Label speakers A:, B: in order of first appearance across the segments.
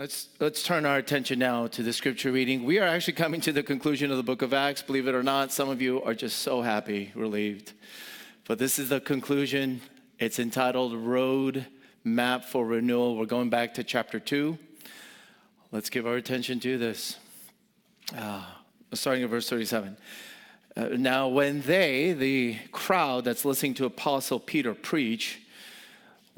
A: Let's, let's turn our attention now to the scripture reading. We are actually coming to the conclusion of the book of Acts. Believe it or not, some of you are just so happy, relieved. But this is the conclusion. It's entitled Road Map for Renewal. We're going back to chapter 2. Let's give our attention to this. Uh, starting at verse 37. Uh, now, when they, the crowd that's listening to Apostle Peter preach,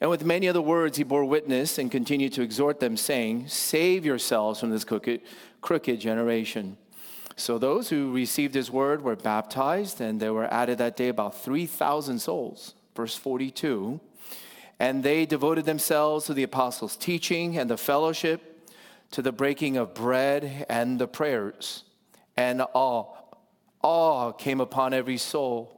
A: And with many other words, he bore witness and continued to exhort them, saying, Save yourselves from this crooked, generation. So those who received his word were baptized, and there were added that day about 3,000 souls. Verse 42 And they devoted themselves to the apostles' teaching and the fellowship, to the breaking of bread and the prayers. And awe, awe came upon every soul,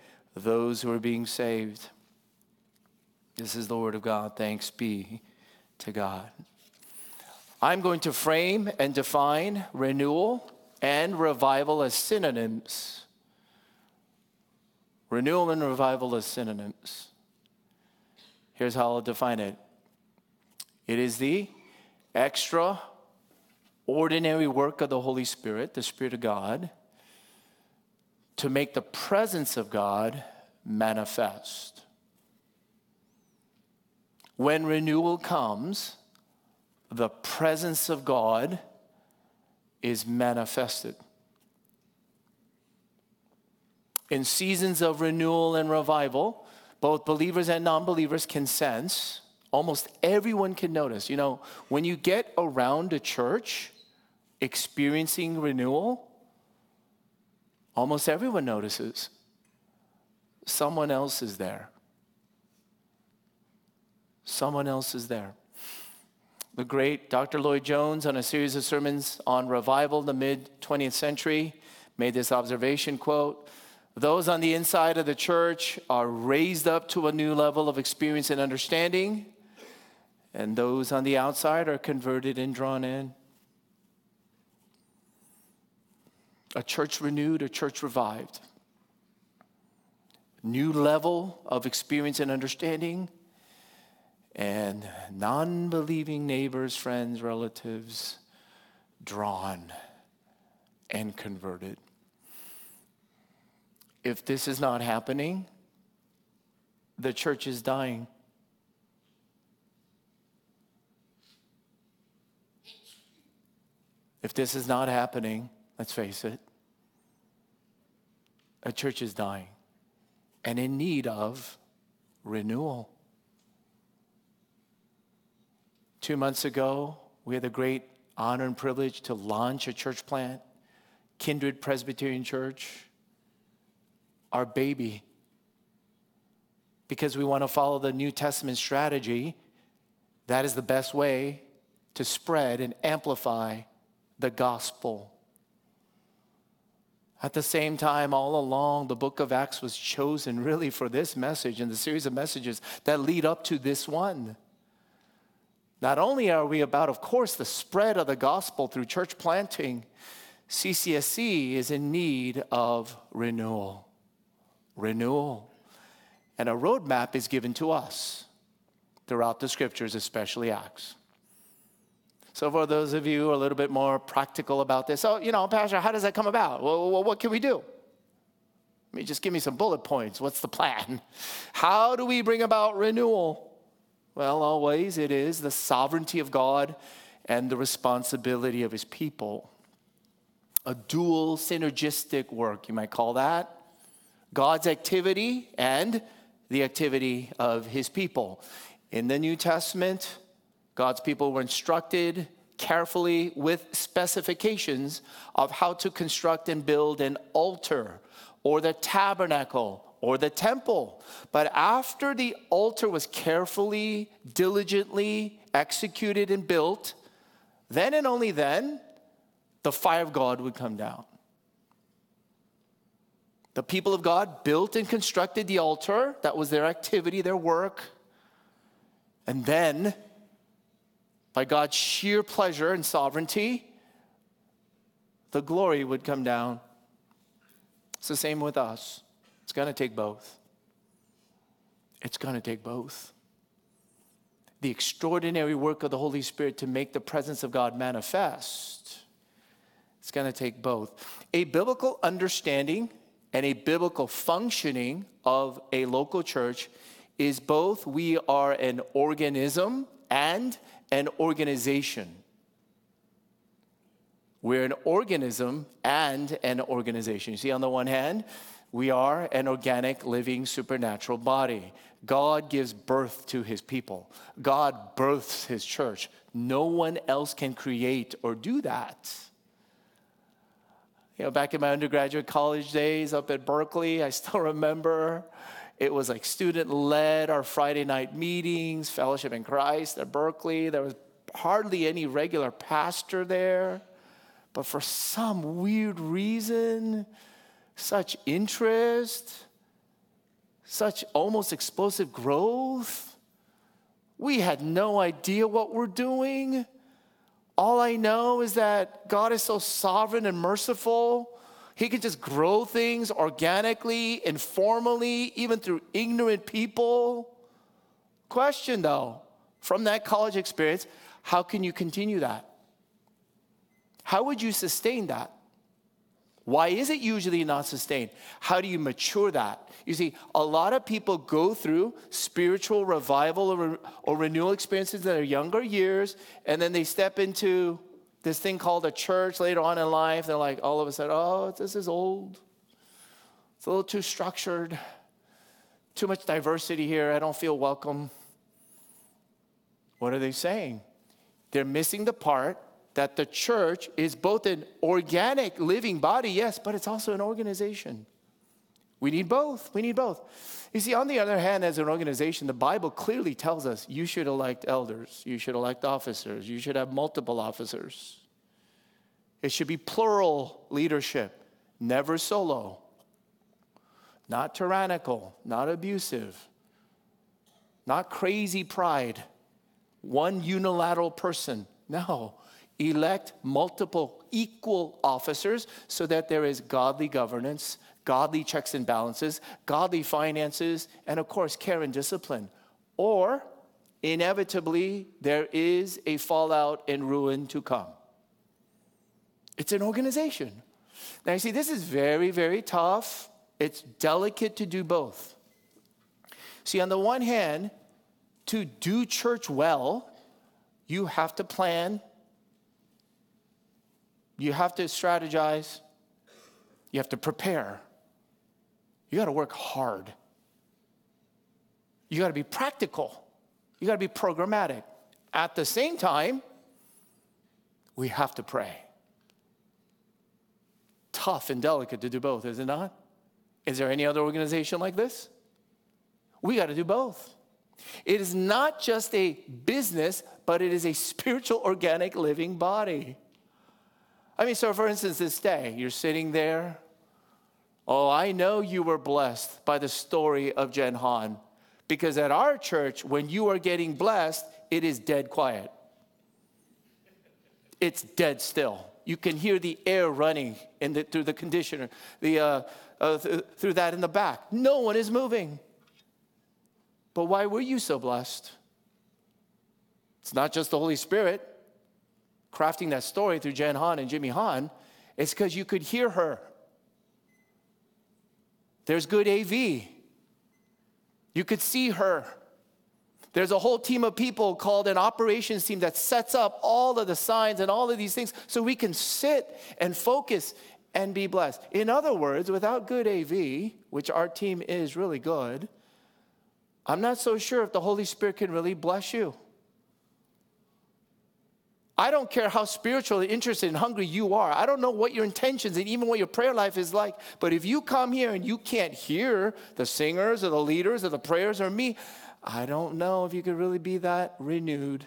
A: those who are being saved. This is the word of God. Thanks be to God. I'm going to frame and define renewal and revival as synonyms. Renewal and revival as synonyms. Here's how I'll define it it is the extraordinary work of the Holy Spirit, the Spirit of God, to make the presence of God manifest. When renewal comes, the presence of God is manifested. In seasons of renewal and revival, both believers and non believers can sense, almost everyone can notice. You know, when you get around a church experiencing renewal, almost everyone notices someone else is there someone else is there. The great Dr. Lloyd Jones, on a series of sermons on revival in the mid 20th century, made this observation quote Those on the inside of the church are raised up to a new level of experience and understanding, and those on the outside are converted and drawn in. A church renewed, a church revived. New level of experience and understanding and non believing neighbors, friends, relatives drawn and converted. If this is not happening, the church is dying. If this is not happening, let's face it, a church is dying and in need of renewal. Two months ago, we had the great honor and privilege to launch a church plant, Kindred Presbyterian Church, our baby. Because we want to follow the New Testament strategy, that is the best way to spread and amplify the gospel. At the same time, all along, the book of Acts was chosen really for this message and the series of messages that lead up to this one. Not only are we about, of course, the spread of the gospel through church planting, CCSC is in need of renewal. Renewal. And a roadmap is given to us throughout the scriptures, especially Acts. So, for those of you who are a little bit more practical about this, so, you know, Pastor, how does that come about? Well, what can we do? I mean, just give me some bullet points. What's the plan? How do we bring about renewal? Well, always it is the sovereignty of God and the responsibility of his people. A dual synergistic work, you might call that. God's activity and the activity of his people. In the New Testament, God's people were instructed carefully with specifications of how to construct and build an altar or the tabernacle or the temple. But after the altar was carefully, diligently executed and built, then and only then, the fire of God would come down. The people of God built and constructed the altar. That was their activity, their work. And then by God's sheer pleasure and sovereignty, the glory would come down. It's the same with us. It's going to take both. It's going to take both. The extraordinary work of the Holy Spirit to make the presence of God manifest. It's going to take both. A biblical understanding and a biblical functioning of a local church is both we are an organism and an organization. We're an organism and an organization. You see, on the one hand, we are an organic, living, supernatural body. God gives birth to his people, God births his church. No one else can create or do that. You know, back in my undergraduate college days up at Berkeley, I still remember it was like student led, our Friday night meetings, Fellowship in Christ at Berkeley. There was hardly any regular pastor there. But for some weird reason, such interest, such almost explosive growth, we had no idea what we're doing. All I know is that God is so sovereign and merciful he can just grow things organically, informally, even through ignorant people. Question though, from that college experience, how can you continue that? How would you sustain that? Why is it usually not sustained? How do you mature that? You see, a lot of people go through spiritual revival or, or renewal experiences in their younger years, and then they step into this thing called a church later on in life. They're like, all of a sudden, oh, this is old. It's a little too structured, too much diversity here. I don't feel welcome. What are they saying? They're missing the part that the church is both an organic living body, yes, but it's also an organization. We need both. We need both. You see, on the other hand, as an organization, the Bible clearly tells us you should elect elders, you should elect officers, you should have multiple officers. It should be plural leadership, never solo, not tyrannical, not abusive, not crazy pride, one unilateral person. No, elect multiple equal officers so that there is godly governance godly checks and balances, godly finances, and of course, care and discipline. Or inevitably, there is a fallout and ruin to come. It's an organization. Now, you see, this is very, very tough. It's delicate to do both. See, on the one hand, to do church well, you have to plan, you have to strategize, you have to prepare. You got to work hard. You got to be practical. You got to be programmatic. At the same time, we have to pray. Tough and delicate to do both, is it not? Is there any other organization like this? We got to do both. It is not just a business, but it is a spiritual, organic, living body. I mean, so for instance, this day, you're sitting there Oh, I know you were blessed by the story of Jen Han because at our church, when you are getting blessed, it is dead quiet. It's dead still. You can hear the air running the, through the conditioner, the, uh, uh, th- through that in the back. No one is moving. But why were you so blessed? It's not just the Holy Spirit crafting that story through Jen Han and Jimmy Han. It's because you could hear her there's good AV. You could see her. There's a whole team of people called an operations team that sets up all of the signs and all of these things so we can sit and focus and be blessed. In other words, without good AV, which our team is really good, I'm not so sure if the Holy Spirit can really bless you. I don't care how spiritually interested and hungry you are. I don't know what your intentions and even what your prayer life is like. But if you come here and you can't hear the singers or the leaders or the prayers or me, I don't know if you could really be that renewed.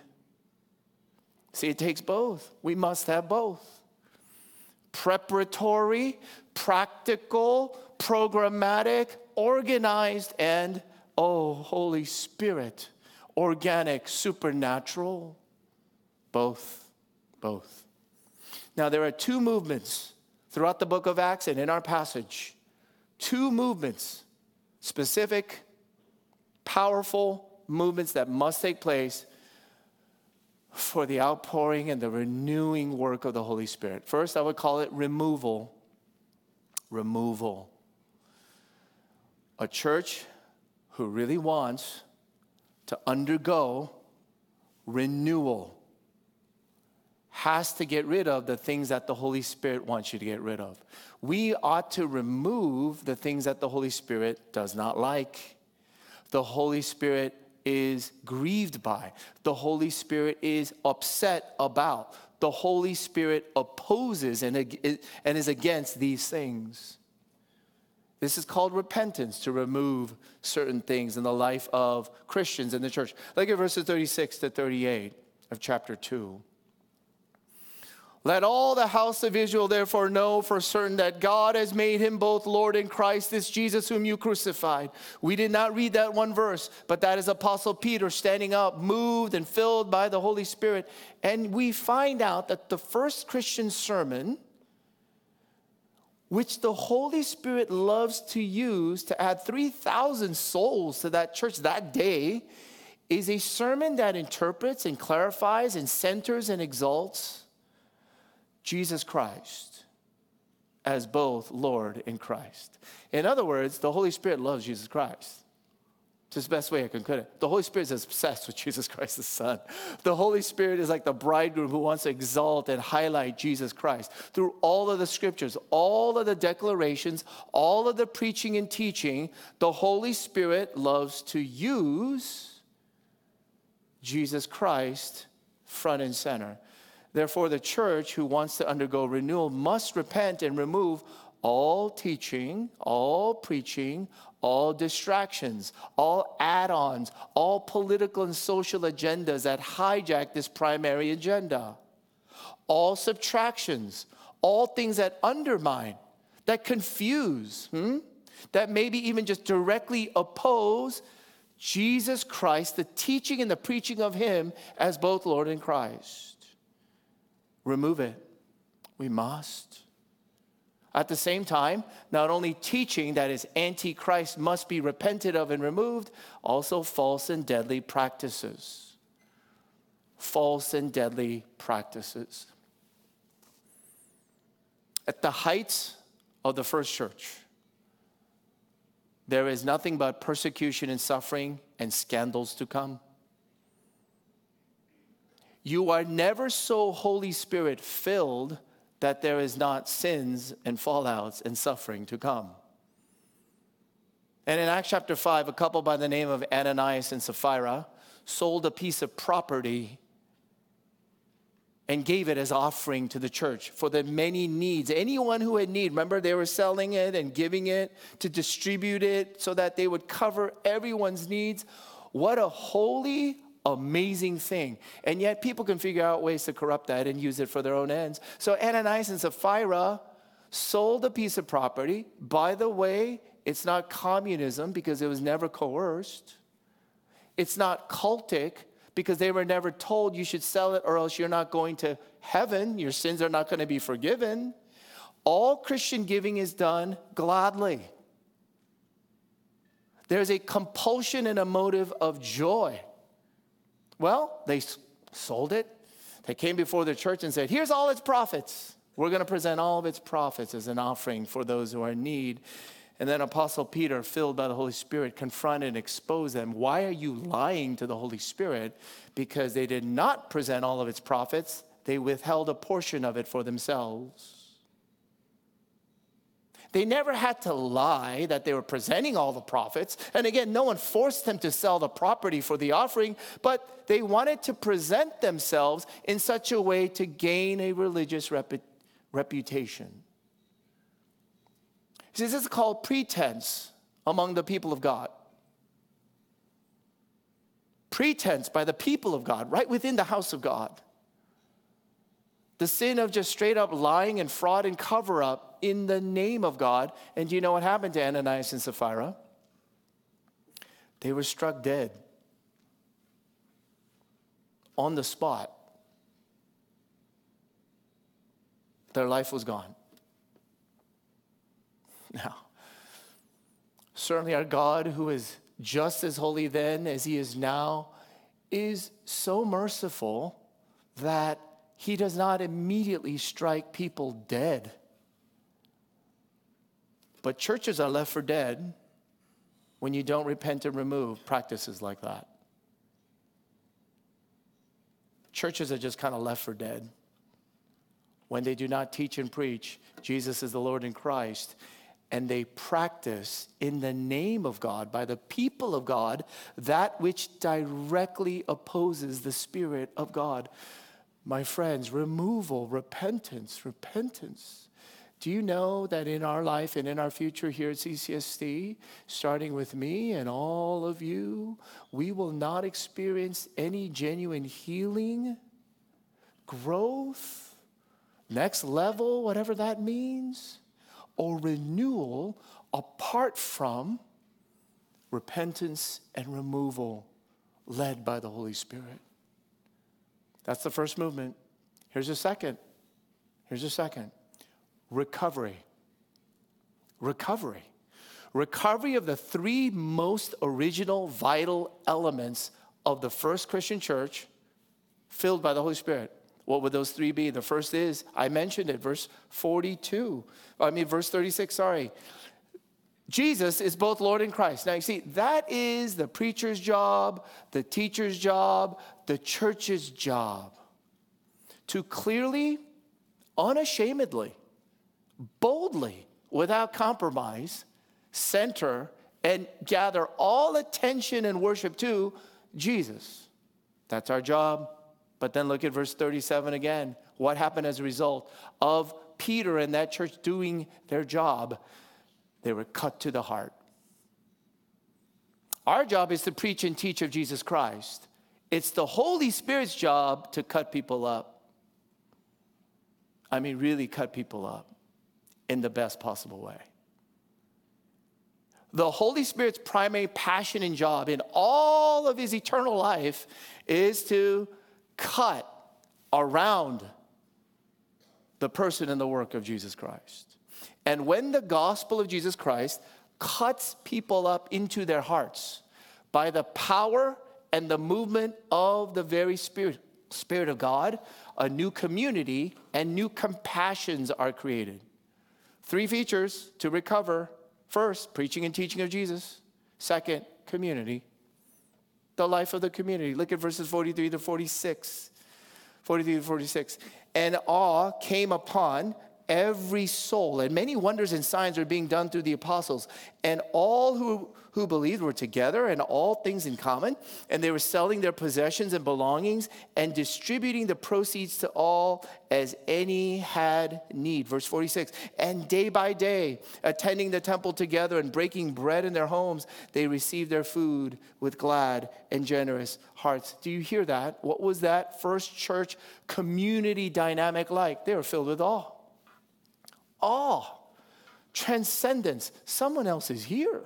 A: See, it takes both. We must have both preparatory, practical, programmatic, organized, and, oh, Holy Spirit, organic, supernatural. Both. Both. Now, there are two movements throughout the book of Acts and in our passage. Two movements, specific powerful movements that must take place for the outpouring and the renewing work of the Holy Spirit. First, I would call it removal. Removal. A church who really wants to undergo renewal has to get rid of the things that the Holy Spirit wants you to get rid of. We ought to remove the things that the Holy Spirit does not like the Holy Spirit is grieved by, the Holy Spirit is upset about, the Holy Spirit opposes and, and is against these things. This is called repentance to remove certain things in the life of Christians in the church. Look at verses 36 to 38 of chapter 2. Let all the house of Israel therefore know for certain that God has made him both Lord and Christ, this Jesus whom you crucified. We did not read that one verse, but that is Apostle Peter standing up, moved and filled by the Holy Spirit. And we find out that the first Christian sermon, which the Holy Spirit loves to use to add 3,000 souls to that church that day, is a sermon that interprets and clarifies and centers and exalts Jesus Christ as both Lord and Christ. In other words, the Holy Spirit loves Jesus Christ. It's the best way I can put it. The Holy Spirit is obsessed with Jesus Christ, the Son. The Holy Spirit is like the bridegroom who wants to exalt and highlight Jesus Christ. Through all of the scriptures, all of the declarations, all of the preaching and teaching, the Holy Spirit loves to use Jesus Christ front and center. Therefore, the church who wants to undergo renewal must repent and remove all teaching, all preaching, all distractions, all add ons, all political and social agendas that hijack this primary agenda, all subtractions, all things that undermine, that confuse, hmm? that maybe even just directly oppose Jesus Christ, the teaching and the preaching of Him as both Lord and Christ remove it. We must. At the same time, not only teaching that is antichrist must be repented of and removed, also false and deadly practices. False and deadly practices. At the heights of the first church, there is nothing but persecution and suffering and scandals to come. You are never so Holy Spirit filled that there is not sins and fallouts and suffering to come. And in Acts chapter 5, a couple by the name of Ananias and Sapphira sold a piece of property and gave it as offering to the church for the many needs. Anyone who had need, remember they were selling it and giving it to distribute it so that they would cover everyone's needs. What a holy, amazing thing. And yet people can figure out ways to corrupt that and use it for their own ends. So Ananias and Sapphira sold a piece of property. By the way, it's not communism because it was never coerced. It's not cultic because they were never told you should sell it or else you're not going to heaven. Your sins are not going to be forgiven. All Christian giving is done gladly. There's a compulsion and a motive of joy. Well, they sold it. They came before the church and said, Here's all its profits. We're going to present all of its profits as an offering for those who are in need. And then Apostle Peter, filled by the Holy Spirit, confronted and exposed them. Why are you lying to the Holy Spirit? Because they did not present all of its profits, they withheld a portion of it for themselves. They never had to lie that they were presenting all the profits. And again, no one forced them to sell the property for the offering, but they wanted to present themselves in such a way to gain a religious repu- reputation. See, this is called pretense among the people of God. Pretense by the people of God, right within the house of God. The sin of just straight up lying and fraud and cover up in the name of God. And do you know what happened to Ananias and Sapphira? They were struck dead on the spot. Their life was gone. Now, certainly our God, who is just as holy then as he is now, is so merciful that he does not immediately strike people dead. But churches are left for dead when you don't repent and remove practices like that. Churches are just kind of left for dead when they do not teach and preach Jesus is the Lord and Christ and they practice in the name of God, by the people of God, that which directly opposes the Spirit of God. My friends, removal, repentance, repentance. Do you know that in our life and in our future here at CCSC, starting with me and all of you, we will not experience any genuine healing, growth, next level, whatever that means, or renewal apart from repentance and removal led by the Holy Spirit? That's the first movement. Here's a second. Here's a second recovery. Recovery. Recovery of the three most original vital elements of the first Christian church filled by the Holy Spirit. What would those three be? The first is, I mentioned it, verse 42. I mean, verse 36, sorry. Jesus is both Lord and Christ. Now, you see, that is the preacher's job, the teacher's job, the church's job to clearly, unashamedly, boldly, without compromise, center and gather all attention and worship to Jesus. That's our job. But then look at verse 37 again. What happened as a result of Peter and that church doing their job? They were cut to the heart. Our job is to preach and teach of Jesus Christ. It's the Holy Spirit's job to cut people up. I mean, really cut people up in the best possible way. The Holy Spirit's primary passion and job in all of his eternal life is to cut around the person and the work of Jesus Christ. And when the gospel of Jesus Christ cuts people up into their hearts by the power and the movement of the very Spirit, Spirit of God, a new community and new compassions are created. Three features to recover first, preaching and teaching of Jesus. Second, community. The life of the community. Look at verses 43 to 46. 43 to 46. And awe came upon every soul. And many wonders and signs are being done through the apostles. And all who, who believed were together and all things in common. And they were selling their possessions and belongings and distributing the proceeds to all as any had need. Verse 46 And day by day, attending the temple together and breaking bread in their homes, they received their food with glad and generous hearts. Do you hear that? What was that first church community dynamic like? They were filled with awe awe, transcendence. Someone else is here.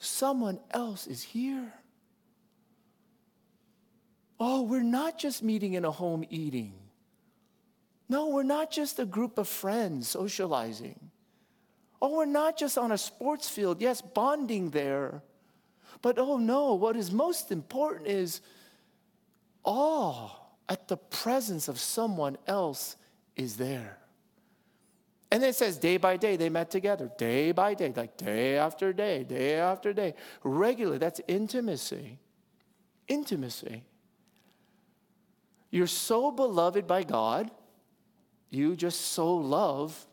A: Someone else is here. Oh, we're not just meeting in a home eating. No, we're not just a group of friends socializing. Oh, we're not just on a sports field, yes, bonding there. But oh no, what is most important is awe at the presence of someone else is there. And then it says day by day they met together, day by day, like day after day, day after day, regularly. That's intimacy. Intimacy. You're so beloved by God, you just so love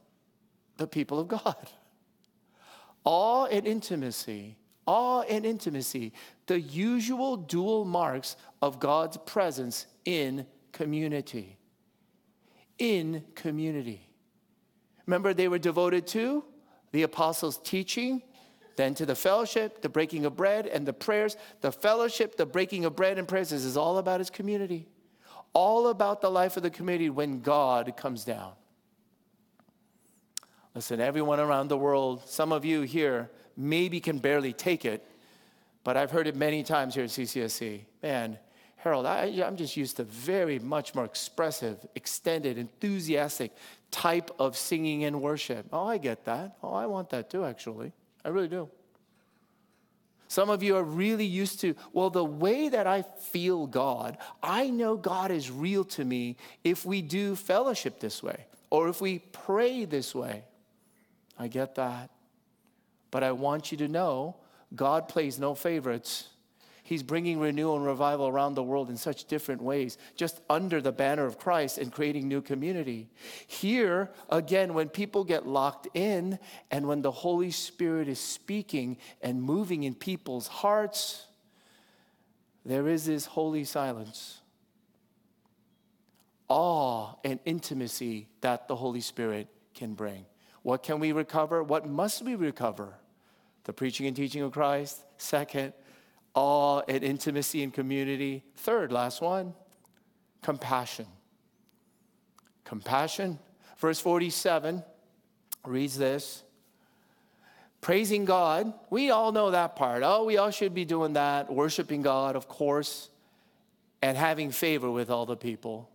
A: the people of God. Awe and intimacy, awe and intimacy, the usual dual marks of God's presence in community. In community. Remember, they were devoted to the apostles' teaching, then to the fellowship, the breaking of bread, and the prayers. The fellowship, the breaking of bread, and prayers this is all about his community, all about the life of the community when God comes down. Listen, everyone around the world, some of you here maybe can barely take it, but I've heard it many times here at CCSC. Man, Harold, I, am just used to very much more expressive, extended, enthusiastic type of singing and worship. Oh, I get that. Oh, I want that too, actually. I really do. Some of you are really used to, well, the way that I feel God, I know God is real to me if we do fellowship this way or if we pray this way. I get that. But I want you to know God plays no favorites. He's bringing renewal and revival around the world in such different ways, just under the banner of Christ and creating new community. Here, again, when people get locked in and when the Holy Spirit is speaking and moving in people's hearts, there is this holy silence, awe and intimacy that the Holy Spirit can bring. What can we recover? What must we recover? The preaching and teaching of Christ. Second, awe and intimacy and community. Third, last one, compassion. Compassion. Verse 47 reads this praising God. We all know that part. Oh, we all should be doing that, worshiping God, of course, and having favor with all the people.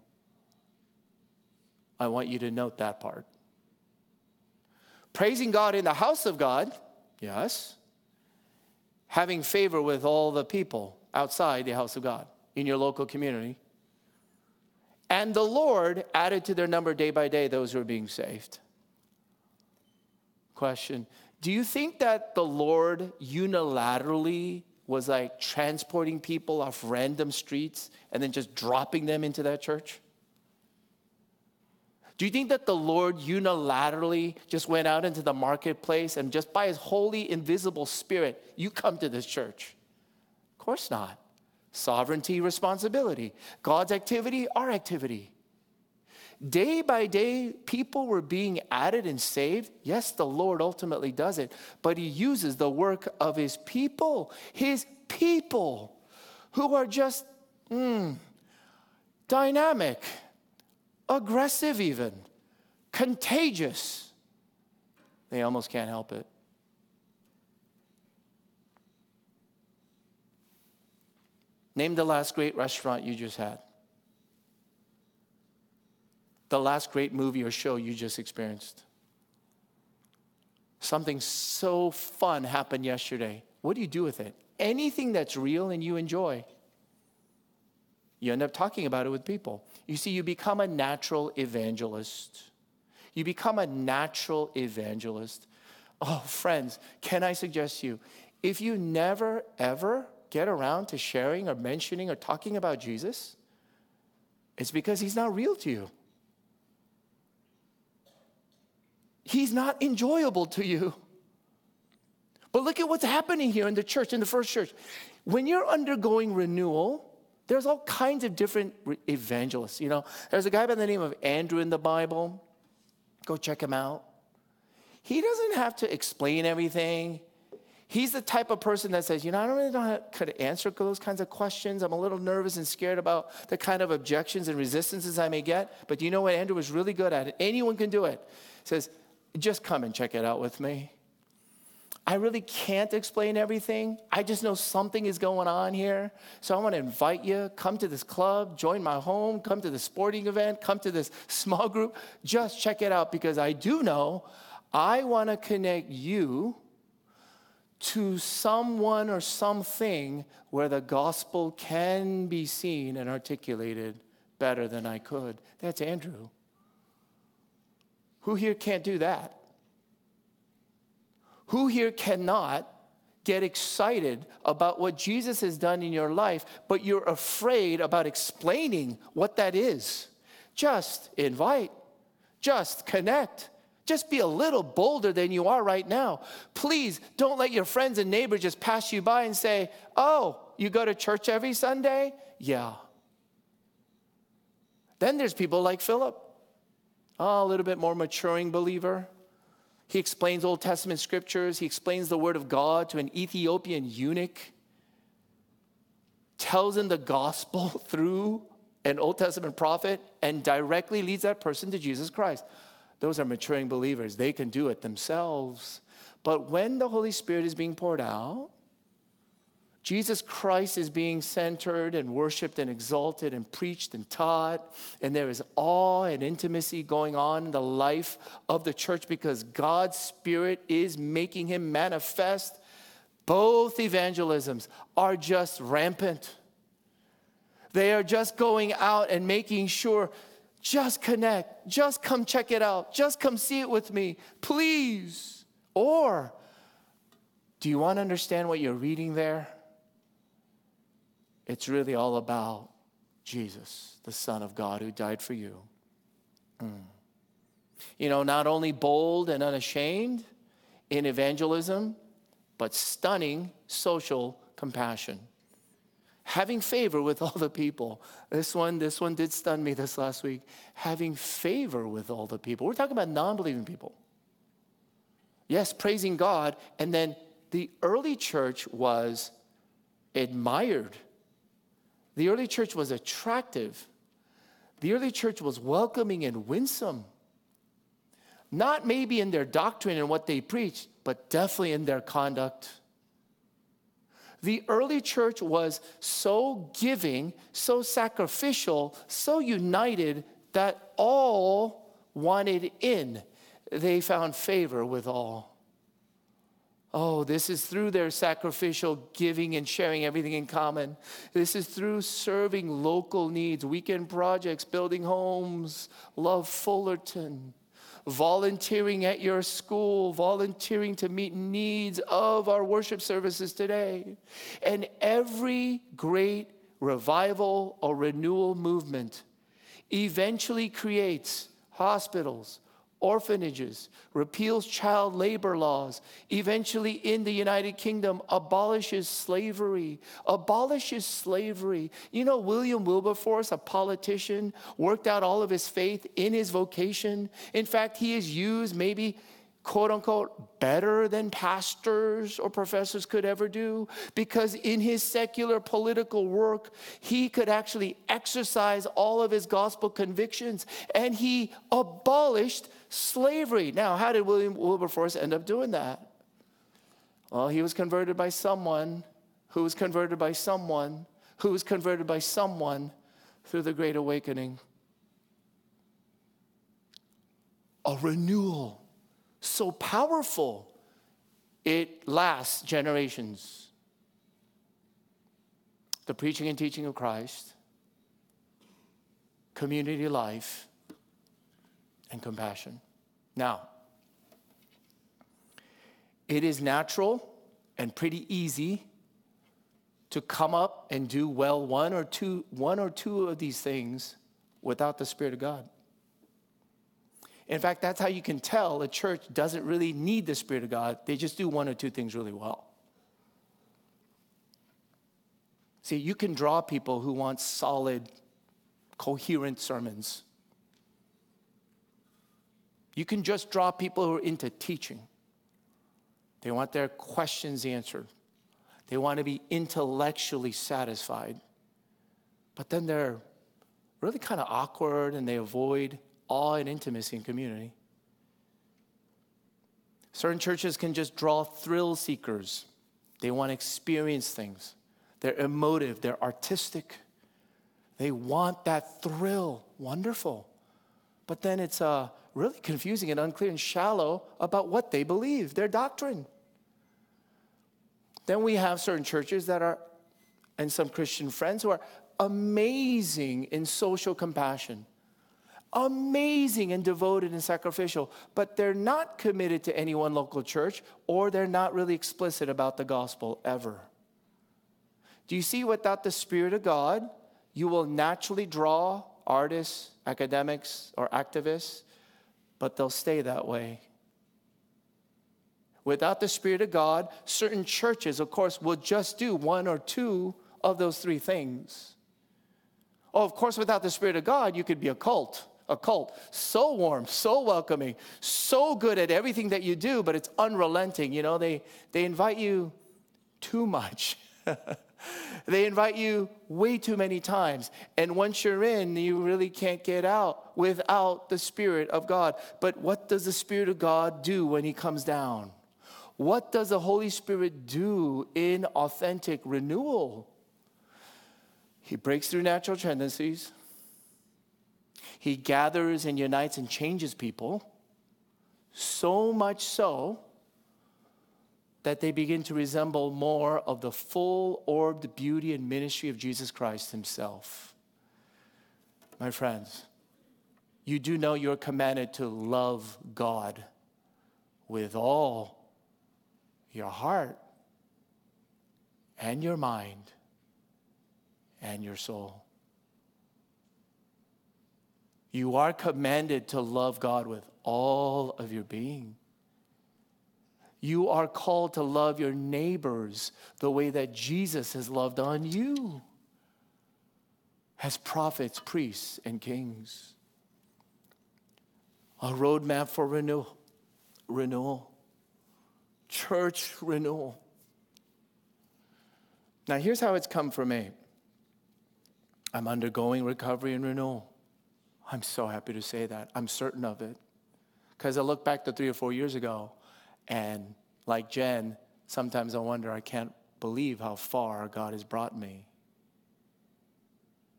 A: I want you to note that part. Praising God in the house of God, yes having favor with all the people outside the house of God in your local community. And the Lord added to their number day by day those who are being saved. Question Do you think that the Lord unilaterally was like transporting people off random streets and then just dropping them into that church? Do you think that the Lord unilaterally just went out into the marketplace and just by his holy, invisible spirit, you come to this church? Of course not. Sovereignty, responsibility. God's activity, our activity. Day by day, people were being added and saved. Yes, the Lord ultimately does it, but He uses the work of His people, His people who are just mm, dynamic aggressive, even contagious. They almost can't help it. Name the last great restaurant you just had. The last great movie or show you just experienced. Something so fun happened yesterday. What do you do with it? Anything that's real and you enjoy. You end up talking about it with people. You see, you become a natural evangelist. You become a natural evangelist. Oh, friends, can I suggest you, if you never, ever get around to sharing or mentioning or talking about Jesus, it's because he's not real to you. He's not enjoyable to you. But look at what's happening here in the church, in the first church. When you're undergoing renewal, there's all kinds of different evangelists. You know, there's a guy by the name of Andrew in the Bible. Go check him out. He doesn't have to explain everything. He's the type of person that says, you know, I don't really know how to answer those kinds of questions. I'm a little nervous and scared about the kind of objections and resistances I may get. But you know what Andrew was really good at? It. Anyone can do it. He says, just come and check it out with me. I really can't explain everything. I just know something is going on here. So I want to invite you, come to this club, join my home, come to the sporting event, come to this small group. Just check it out because I do know I want to connect you to someone or something where the gospel can be seen and articulated better than I could. That's Andrew. Who here can't do that? Who here cannot get excited about what Jesus has done in your life, but you're afraid about explaining what that is? Just invite, just connect. Just be a little bolder than you are right now. Please don't let your friends and neighbors just pass you by and say, Oh, you go to church every Sunday? Yeah. Then there's people like Philip, oh, a little bit more maturing believer. He explains Old Testament scriptures, he explains the word of God to an Ethiopian eunuch, tells him the gospel through an Old Testament prophet, and directly leads that person to Jesus Christ. Those are maturing believers. They can do it themselves. But when the Holy Spirit is being poured out, Jesus Christ is being centered and worshiped and exalted and preached and taught. And there is awe and intimacy going on in the life of the church because God's Spirit is making him manifest. Both evangelisms are just rampant. They are just going out and making sure, just connect, just come check it out, just come see it with me, please. Or, do you want to understand what you're reading there? It's really all about Jesus, the Son of God who died for you. Mm. You know, not only bold and unashamed in evangelism, but stunning social compassion. Having favor with all the people. This one, this one did stun me this last week. Having favor with all the people. We're talking about non-believing people. Yes, praising God. And then the early church was admired the early church was attractive. The early church was welcoming and winsome. Not maybe in their doctrine and what they preached, but definitely in their conduct. The early church was so giving, so sacrificial, so united that all wanted in. They found favor with all. Oh, this is through their sacrificial giving and sharing everything in common. This is through serving local needs, weekend projects, building homes, love Fullerton, volunteering at your school, volunteering to meet needs of our worship services today. And every great revival or renewal movement eventually creates hospitals, orphanages, repeals child labor laws, eventually in the United Kingdom abolishes slavery, abolishes slavery. You know, William Wilberforce, a politician, worked out all of his faith in his vocation. In fact, he is used maybe quote unquote better than pastors or professors could ever do because in his secular political work he could actually exercise all of his gospel convictions and he abolished slavery. Now, how did William Wilberforce end up doing that? Well, he was converted by someone who was converted by someone who was converted by someone through the Great Awakening. A renewal so powerful, it lasts generations. The preaching and teaching of Christ, community life, and compassion. Now, it is natural and pretty easy to come up and do well one or two one or two of these things without the spirit of God. In fact, that's how you can tell a church doesn't really need the spirit of God. They just do one or two things really well. See, you can draw people who want solid, coherent sermons. You can just draw people who are into teaching. They want their questions answered. They want to be intellectually satisfied. But then they're really kind of awkward and they avoid awe and intimacy and community. Certain churches can just draw thrill seekers. They want to experience things. They're emotive, they're artistic. They want that thrill. Wonderful. But then it's a really confusing and unclear and shallow about what they believe, their doctrine. Then we have certain churches that are, and some Christian friends who are amazing in social compassion, amazing and devoted and sacrificial, but they're not committed to any one local church or they're not really explicit about the gospel ever. Do you see without the Spirit of God, you will naturally draw artists, academics, or activists, but they'll stay that way. Without the Spirit of God, certain churches, of course, will just do one or two of those three things. Oh, of course, without the Spirit of God, you could be a cult. A cult. So warm, so welcoming, so good at everything that you do, but it's unrelenting. You know, they, they invite you too much. they invite you way too many times. And once you're in, you really can't get out without the Spirit of God. But what does the Spirit of God do when He comes down? What does the Holy Spirit do in authentic renewal? He breaks through natural tendencies. He gathers and unites and changes people, so much so that they begin to resemble more of the full orbed beauty and ministry of Jesus Christ Himself. My friends, you do know you're commanded to love God with all your heart and your mind and your soul. You are commanded to love God with all of your being. You are called to love your neighbors the way that Jesus has loved on you as prophets, priests, and kings. A roadmap for renewal. renewal church renewal. Now, here's how it's come for me I'm undergoing recovery and renewal. I'm so happy to say that. I'm certain of it. Because I look back to three or four years ago, and like Jen, sometimes I wonder, I can't believe how far God has brought me.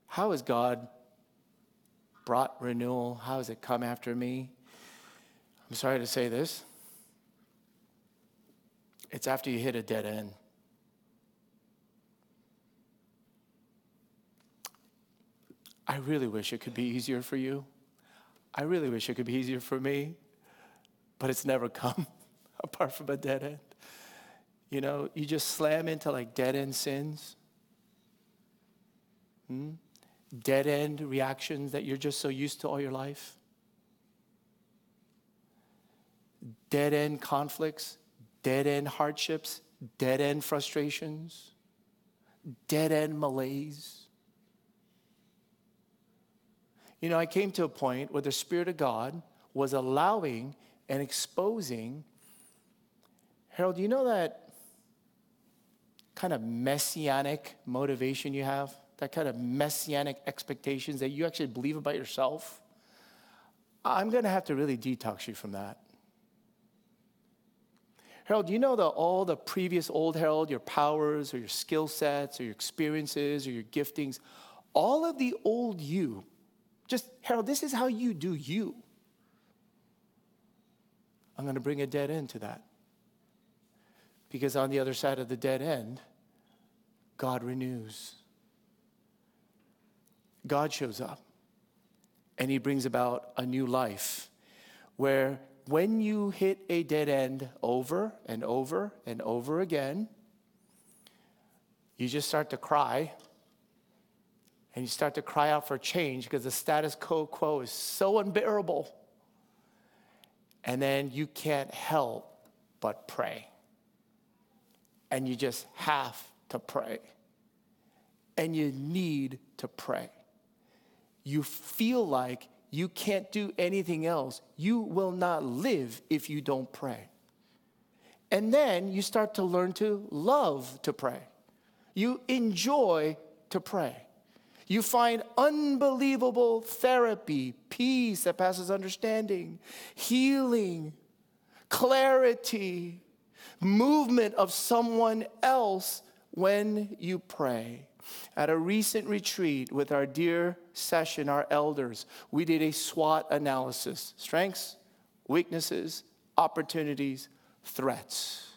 A: How has God brought renewal? How has it come after me? I'm sorry to say this. It's after you hit a dead end. I really wish it could be easier for you. I really wish it could be easier for me, but it's never come apart from a dead end. You know, you just slam into like dead end sins, hmm? dead end reactions that you're just so used to all your life, dead end conflicts, dead end hardships, dead end frustrations, dead end malaise. You know, I came to a point where the Spirit of God was allowing and exposing. Harold, you know that kind of messianic motivation you have? That kind of messianic expectations that you actually believe about yourself? I'm going to have to really detox you from that. Harold, you know that all the previous old Harold, your powers or your skill sets or your experiences or your giftings, all of the old you, just, Harold, this is how you do you. I'm going to bring a dead end to that. Because on the other side of the dead end, God renews. God shows up and he brings about a new life where when you hit a dead end over and over and over again, you just start to cry and you start to cry out for change because the status quo is so unbearable. And then you can't help but pray. And you just have to pray. And you need to pray. You feel like you can't do anything else. You will not live if you don't pray. And then you start to learn to love to pray. You enjoy to pray. You find unbelievable therapy, peace that passes understanding, healing, clarity, movement of someone else when you pray. At a recent retreat with our dear session, our elders, we did a SWOT analysis strengths, weaknesses, opportunities, threats.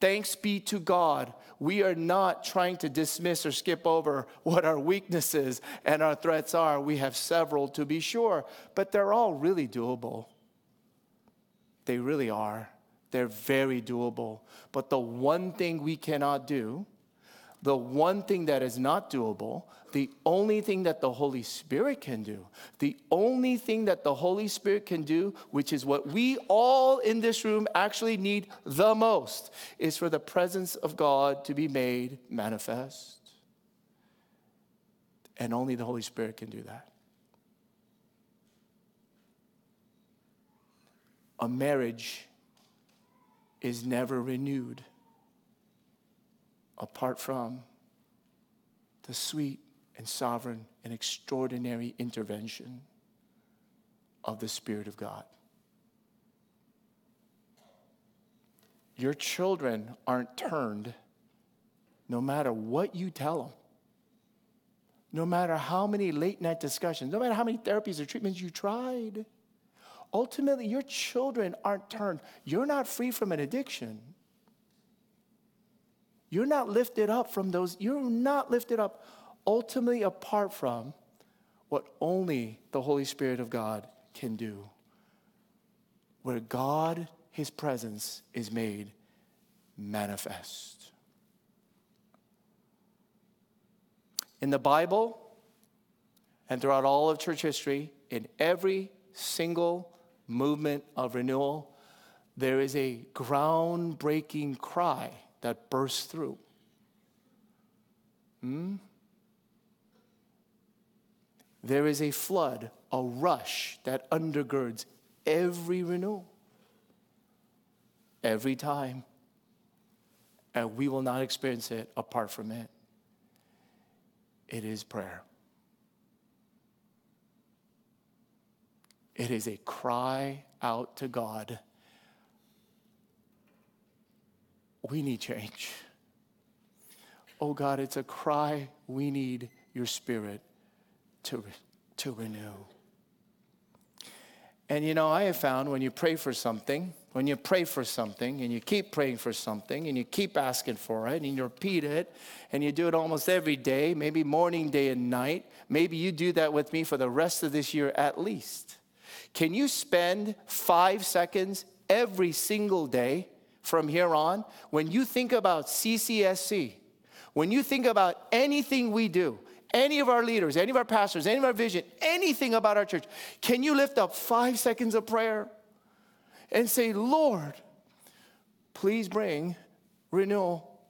A: Thanks be to God. We are not trying to dismiss or skip over what our weaknesses and our threats are. We have several to be sure, but they're all really doable. They really are. They're very doable. But the one thing we cannot do, the one thing that is not doable, the only thing that the Holy Spirit can do, the only thing that the Holy Spirit can do, which is what we all in this room actually need the most, is for the presence of God to be made manifest. And only the Holy Spirit can do that. A marriage is never renewed apart from the sweet and sovereign and extraordinary intervention of the Spirit of God. Your children aren't turned no matter what you tell them, no matter how many late night discussions, no matter how many therapies or treatments you tried. Ultimately, your children aren't turned. You're not free from an addiction. You're not lifted up from those, you're not lifted up ultimately apart from what only the Holy Spirit of God can do. Where God, His presence, is made manifest. In the Bible and throughout all of church history, in every single movement of renewal, there is a groundbreaking cry that bursts through. Hmm? There is a flood, a rush that undergirds every renewal, every time. And we will not experience it apart from it. It is prayer. It is a cry out to God. We need change. Oh God, it's a cry. We need your spirit to, to renew. And you know, I have found when you pray for something, when you pray for something and you keep praying for something and you keep asking for it and you repeat it and you do it almost every day, maybe morning, day, and night, maybe you do that with me for the rest of this year at least. Can you spend five seconds every single day from here on when you think about CCSC? When you think about anything we do, any of our leaders, any of our pastors, any of our vision, anything about our church, can you lift up five seconds of prayer and say, Lord, please bring renewal?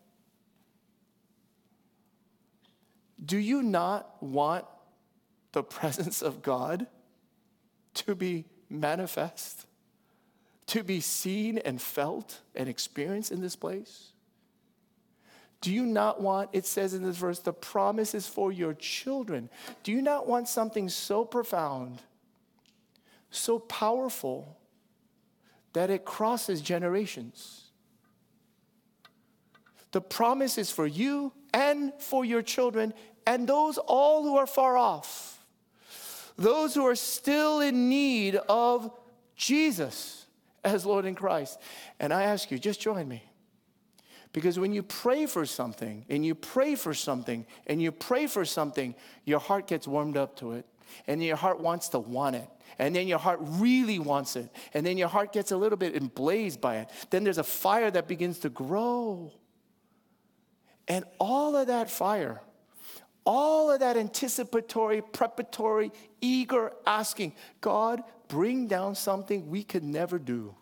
A: Do you not want the presence of God to be manifest, to be seen and felt and experienced in this place? Do you not want, it says in this verse, the promise is for your children. Do you not want something so profound, so powerful, that it crosses generations? The promise is for you and for your children and those all who are far off, those who are still in need of Jesus as Lord and Christ. And I ask you, just join me. Because when you pray for something and you pray for something and you pray for something, your heart gets warmed up to it. And your heart wants to want it. And then your heart really wants it. And then your heart gets a little bit emblazed by it. Then there's a fire that begins to grow. And all of that fire, all of that anticipatory, preparatory, eager asking, God, bring down something we could never do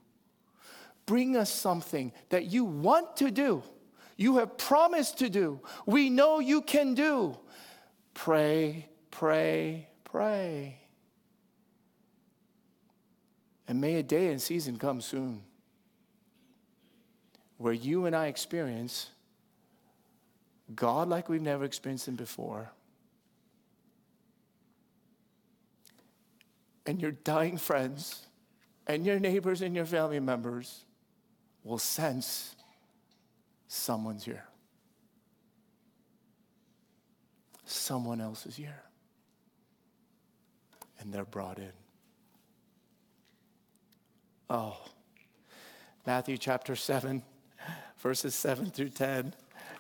A: bring us something that you want to do, you have promised to do, we know you can do. Pray, pray, pray. And may a day and season come soon where you and I experience God like we've never experienced Him before. And your dying friends and your neighbors and your family members will sense someone's here. Someone else is here. And they're brought in. Oh, Matthew chapter 7, verses 7 through 10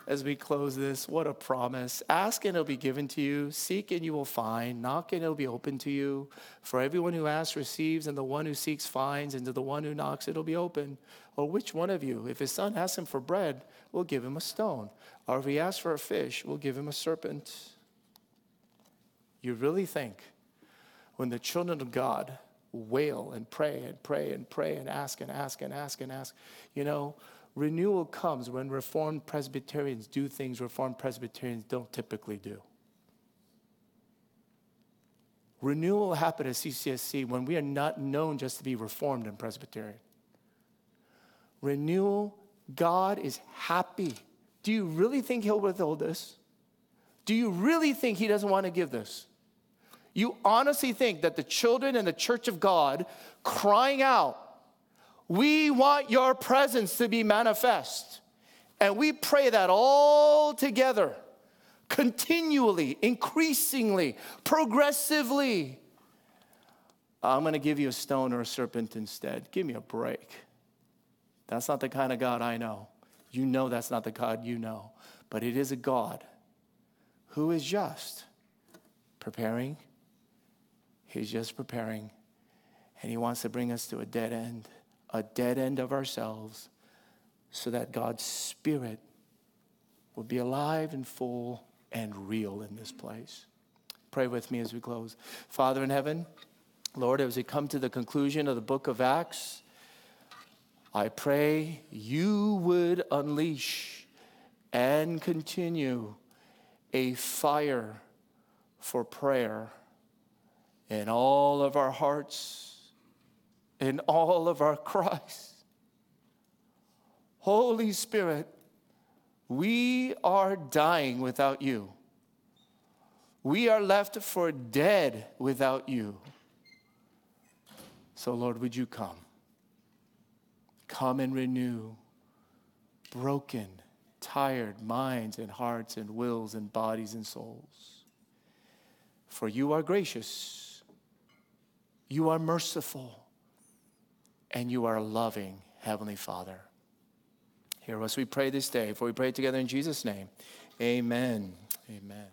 A: as we close this. What a promise. Ask and it'll be given to you. Seek and you will find. Knock and it'll be open to you. For everyone who asks receives, and the one who seeks finds, and to the one who knocks it'll be open. Or which one of you, if his son asks him for bread, will give him a stone? Or if he asks for a fish, will give him a serpent? You really think when the children of God wail and pray and pray and pray and ask and ask and ask and ask, you know, renewal comes when Reformed Presbyterians do things Reformed Presbyterians don't typically do. Renewal will happen at CCSC when we are not known just to be Reformed and Presbyterian. Renewal, God is happy. Do you really think He'll withhold this? Do you really think He doesn't want to give this? You honestly think that the children in the church of God crying out, we want your presence to be manifest. And we pray that all together, continually, increasingly, progressively. I'm going to give you a stone or a serpent instead. Give me a break. That's not the kind of God I know. You know that's not the God you know. But it is a God who is just, preparing. He's just preparing. And He wants to bring us to a dead end a dead end of ourselves so that God's Spirit will be alive and full and real in this place. Pray with me as we close. Father in heaven, Lord, as we come to the conclusion of the book of Acts, I pray you would unleash and continue a fire for prayer in all of our hearts in all of our cries. Holy Spirit, we are dying without you. We are left for dead without you. So, Lord, would you come? Come and renew broken, tired minds and hearts and wills and bodies and souls. For you are gracious, you are merciful and you are loving Heavenly Father. Hear us, we pray this day, for we pray together in Jesus' name. Amen. Amen.